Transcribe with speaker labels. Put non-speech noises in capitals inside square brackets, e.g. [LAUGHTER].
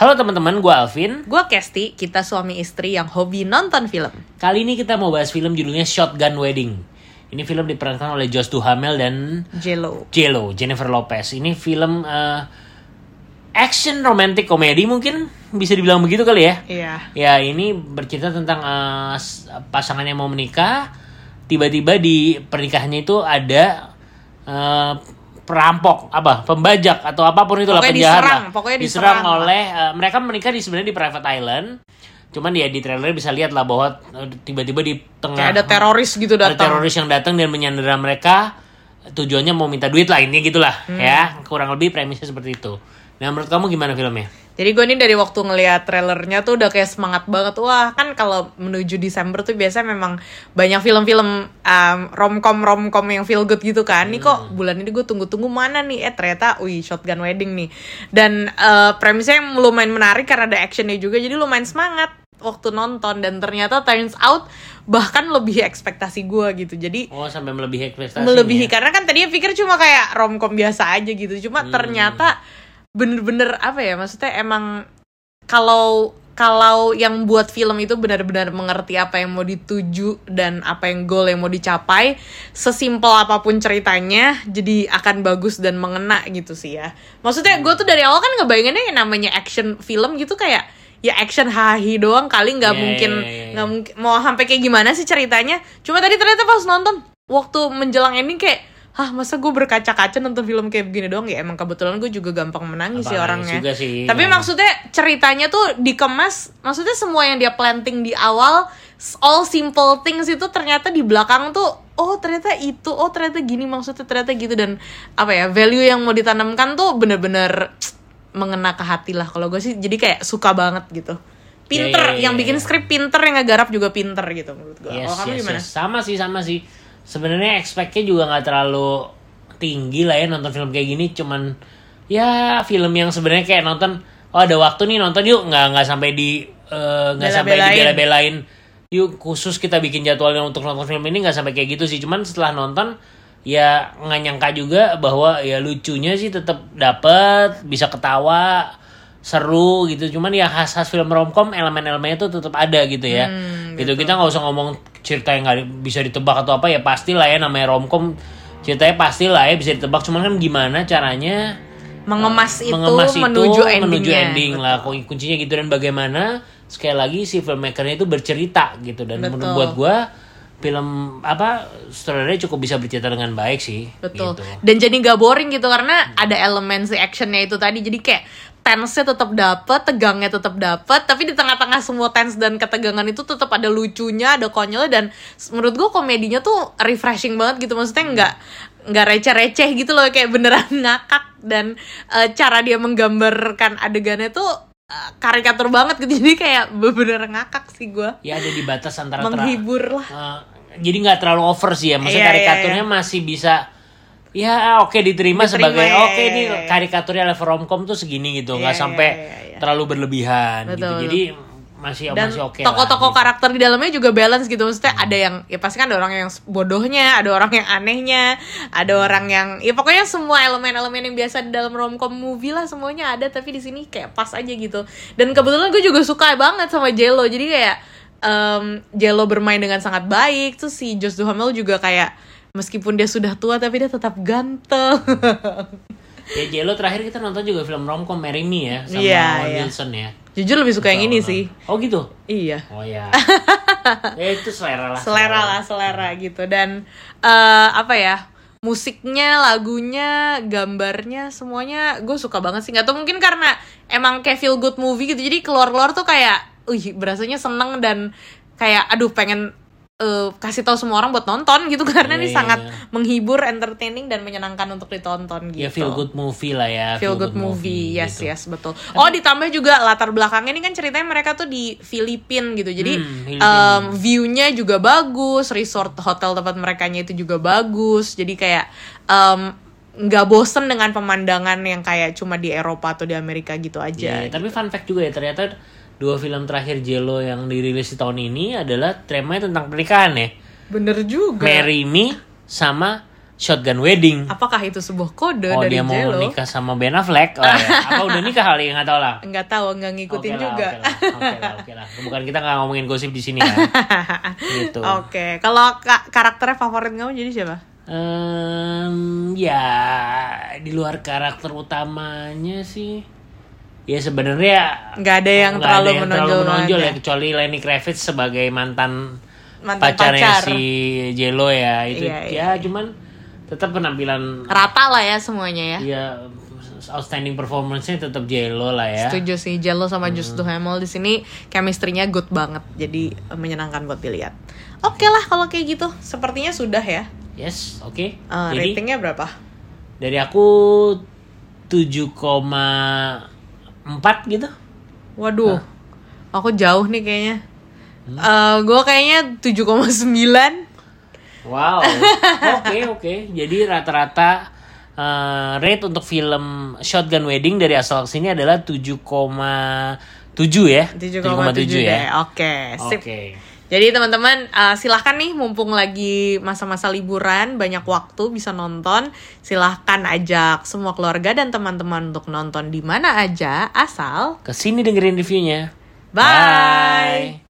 Speaker 1: Halo teman-teman, gue Alvin.
Speaker 2: Gue Kesti, kita suami istri yang hobi nonton film.
Speaker 1: Kali ini kita mau bahas film judulnya Shotgun Wedding. Ini film diperankan oleh Josh Duhamel dan
Speaker 2: Jello.
Speaker 1: J-Lo, Jennifer Lopez. Ini film eh, action romantic komedi mungkin bisa dibilang begitu kali ya.
Speaker 2: Iya.
Speaker 1: Ya ini bercerita tentang s- pasangan yang mau menikah. Tiba-tiba di pernikahannya itu ada eh, perampok, apa pembajak atau apa pun itulah
Speaker 2: Pokoknya
Speaker 1: penjahat
Speaker 2: diserang,
Speaker 1: lah.
Speaker 2: pokoknya
Speaker 1: diserang
Speaker 2: diserang lah.
Speaker 1: oleh eh, mereka menikah di sebenarnya di private island. Cuman ya di trailer bisa lihat lah bahwa eh, tiba-tiba di tengah
Speaker 2: Kayak ada teroris gitu
Speaker 1: ada
Speaker 2: datang.
Speaker 1: teroris yang datang dan menyandera mereka tujuannya mau minta duit lah ini gitulah
Speaker 2: Hmm.
Speaker 1: ya kurang lebih premisnya seperti itu. Nah menurut kamu gimana filmnya?
Speaker 2: Jadi gue nih dari waktu ngeliat trailernya tuh udah kayak semangat banget. Wah kan kalau menuju Desember tuh biasanya memang banyak film-film um, romcom romcom yang feel good gitu kan. Nih kok bulan ini gue tunggu-tunggu mana nih? Eh ternyata, wih Shotgun Wedding nih. Dan eh, premisnya yang lumayan menarik karena ada actionnya juga. Jadi lumayan semangat waktu nonton dan ternyata turns out bahkan lebih ekspektasi gue gitu. Jadi
Speaker 1: Oh sampai melebihi ekspektasi.
Speaker 2: melebihi karena kan tadinya pikir cuma kayak romcom biasa aja gitu cuma ternyata bener-bener apa ya maksudnya emang kalau kalau yang buat film itu benar-benar mengerti apa yang mau dituju dan apa yang goal yang mau dicapai sesimpel apa pun ceritanya jadi akan bagus dan mengena gitu sih ya. Maksudnya gue tuh dari awal kan ngebayanginnya yang namanya action film gitu kayak ya action hahi doang kali nggak
Speaker 1: Iya,
Speaker 2: mungkin
Speaker 1: iya, iya, iya.
Speaker 2: nggak mungkin mau sampai kayak gimana sih ceritanya? Cuma tadi ternyata pas nonton waktu menjelang ending kayak Hah masa gue berkaca-kaca nonton film kayak begini doang ya emang kebetulan gue juga gampang menangis sih orangnya
Speaker 1: juga sih.
Speaker 2: tapi
Speaker 1: Ya.
Speaker 2: maksudnya ceritanya tuh dikemas maksudnya semua yang dia planting di awal all simple things itu ternyata di belakang tuh oh ternyata itu oh ternyata gini maksudnya ternyata gitu dan apa ya value yang mau ditanamkan tuh bener-bener mengena ke hati lah kalau gue sih jadi kayak suka banget gitu pinter
Speaker 1: Ya, ya, ya,
Speaker 2: yang
Speaker 1: ya,
Speaker 2: bikin
Speaker 1: ya.
Speaker 2: skrip pinter yang ngegarap juga pinter gitu menurut gue
Speaker 1: Yes,
Speaker 2: kalau kamu
Speaker 1: yes,
Speaker 2: gimana
Speaker 1: yes. Sama sih, sama sih. Sebenarnya expect-nya juga nggak terlalu tinggi lah ya nonton film kayak gini. Cuman ya film yang sebenarnya kayak nonton. Oh ada waktu nih nonton yuk nggak nggak sampai di eh, nggak sampai
Speaker 2: Bela-belain.
Speaker 1: dibela-belain. Yuk khusus kita bikin jadwalnya untuk nonton film ini nggak sampai kayak gitu sih. Cuman setelah nonton ya nggak nyangka juga bahwa ya lucunya sih tetap dapet bisa ketawa seru gitu cuman ya khas khas film romcom elemen-elemennya tuh tetap ada gitu ya
Speaker 2: Hmm,
Speaker 1: gitu kita nggak usah ngomong cerita yang nggak bisa ditebak atau apa ya pasti lah ya namanya romcom ceritanya pasti lah ya bisa ditebak cuman kan gimana caranya
Speaker 2: mengemas itu
Speaker 1: mengemas itu
Speaker 2: menuju endingnya
Speaker 1: menuju ending
Speaker 2: Betul.
Speaker 1: lah Kun- kuncinya gitu dan bagaimana sekali lagi si filmmakernya itu bercerita gitu dan
Speaker 2: Betul.
Speaker 1: menurut gua film apa sutradaranya cukup bisa bercerita dengan baik sih
Speaker 2: Betul.
Speaker 1: gitu.
Speaker 2: Dan jadi nggak boring gitu karena ada elemen si actionnya itu tadi. Jadi kayak tense-nya tetap dapet, tegangnya tetap dapet, tapi di tengah-tengah semua tense dan ketegangan itu tetap ada lucunya, ada konyolnya dan menurut gua komedinya tuh refreshing banget gitu. Maksudnya nggak nggak receh-receh gitu loh kayak beneran [LAUGHS] ngakak dan eh, cara dia menggambarkan adegannya tuh karikatur banget gitu. [LAUGHS] Jadi kayak bener-bener ngakak sih gua.
Speaker 1: ya ada di batas antara
Speaker 2: Menghibur lah.
Speaker 1: Eh, jadi nggak terlalu over sih ya maksudnya
Speaker 2: Iya,
Speaker 1: karikaturnya masih bisa ya oke diterima,
Speaker 2: Diterima,
Speaker 1: sebagai
Speaker 2: iya,
Speaker 1: oke
Speaker 2: iya,
Speaker 1: ini
Speaker 2: iya.
Speaker 1: karikaturnya level romcom tuh segini gitu nggak
Speaker 2: Iya,
Speaker 1: sampai terlalu berlebihan gitu
Speaker 2: Betul,
Speaker 1: jadi masih
Speaker 2: dan
Speaker 1: masih oke
Speaker 2: tokoh-tokoh
Speaker 1: lah, gitu.
Speaker 2: karakter di dalamnya juga balance gitu. Maksudnya ada yang ya pasti kan ada orang yang bodohnya ada orang yang anehnya ada orang yang ya pokoknya semua elemen-elemen yang biasa di dalam romcom movie lah semuanya ada tapi di sini kayak pas aja gitu. Dan kebetulan gue juga suka banget sama Jello. Jadi kayak em, Jello bermain dengan sangat baik terus si Josh Duhamel juga kayak meskipun dia sudah tua tapi dia tetap ganteng. [LAUGHS]
Speaker 1: Ya Jello terakhir kita nonton juga film romcom Marry Me ya sama
Speaker 2: Iya,
Speaker 1: Owen
Speaker 2: iya.
Speaker 1: Wilson ya
Speaker 2: jujur lebih suka yang ini sih.
Speaker 1: Oh gitu?
Speaker 2: Iya.
Speaker 1: Oh ya [LAUGHS] ya itu selera lah
Speaker 2: selera lah selera gitu. Dan eh, apa ya musiknya lagunya gambarnya semuanya gue suka banget sih. Nggak tau mungkin karena emang kayak feel good movie gitu. Jadi keluar keluar tuh kayak wih berasanya seneng dan kayak aduh pengen eh, kasih tahu semua orang buat nonton gitu [LAUGHS] karena
Speaker 1: Iya,
Speaker 2: ini
Speaker 1: iya,
Speaker 2: sangat
Speaker 1: iya.
Speaker 2: menghibur entertaining dan menyenangkan untuk ditonton gitu.
Speaker 1: ya feel good movie lah ya
Speaker 2: feel good movie, yes
Speaker 1: gitu.
Speaker 2: yes betul. Oh ditambah juga latar belakangnya. Ini kan ceritanya mereka tuh di Filipina gitu. Jadi
Speaker 1: Hmm,
Speaker 2: um, view-nya juga bagus resort hotel tempat mereka itu juga bagus. Jadi kayak um, nggak bosen dengan pemandangan yang kayak cuma di Eropa atau di Amerika gitu aja
Speaker 1: Iya, tapi fun fact juga ya ternyata dua film terakhir Jello yang dirilis di tahun ini adalah temanya tentang pernikahan ya.
Speaker 2: bener juga
Speaker 1: Marry Me sama Shotgun Wedding.
Speaker 2: Apakah itu sebuah kode
Speaker 1: Oh
Speaker 2: dari
Speaker 1: dia mau
Speaker 2: Jello?
Speaker 1: nikah sama Ben Affleck? Oh, ya. Apa udah nikah kali? Nggak tahu lah.
Speaker 2: Nggak tahu, nggak ngikutin
Speaker 1: Oke lah,
Speaker 2: juga.
Speaker 1: Oke lah, oke lah, oke lah. Bukan kita nggak ngomongin gosip di sini kan. [LAUGHS] gitu.
Speaker 2: Oke, kalau ka- karakternya favorit kamu jadi siapa?
Speaker 1: Em, ya luar karakter utamanya sih ya sebenarnya
Speaker 2: Nggak ada yang
Speaker 1: nggak
Speaker 2: terlalu
Speaker 1: ada yang
Speaker 2: menonjol
Speaker 1: terlalu menonjol
Speaker 2: banget
Speaker 1: ya kecuali Lenny Kravitz sebagai mantan,
Speaker 2: Mantan
Speaker 1: pacarnya
Speaker 2: pacar.
Speaker 1: si Jello ya itu
Speaker 2: Iya,
Speaker 1: ya cuman tetap penampilan
Speaker 2: Rata lah ya semuanya ya.
Speaker 1: ya outstanding performance-nya tetap Jello lah ya
Speaker 2: Setuju sih, Jello
Speaker 1: Hmm.
Speaker 2: sama Just Duhamel di sini chemistry-nya good banget. Jadi eh, menyenangkan buat dilihat. Oke lah kalau kayak gitu. Sepertinya sudah ya.
Speaker 1: yes oke
Speaker 2: Eh,
Speaker 1: jadi
Speaker 2: ratingnya berapa?
Speaker 1: Dari aku 7,4 gitu
Speaker 2: Waduh. Aku jauh nih kayaknya.
Speaker 1: Hmm.
Speaker 2: Eh gue kayaknya 7,9
Speaker 1: Wow, [LAUGHS] oke oke. Jadi rata-rata eh, rate untuk film Shotgun Wedding dari asal sini adalah 7,7 ya.
Speaker 2: 7,7
Speaker 1: 7,7
Speaker 2: deh. Oke, sip.
Speaker 1: Oke.
Speaker 2: Jadi teman-teman eh, silahkan nih mumpung lagi masa-masa liburan banyak waktu bisa nonton silahkan ajak semua keluarga dan teman-teman untuk nonton di mana aja asal
Speaker 1: Ke sini dengerin reviewnya.
Speaker 2: Bye.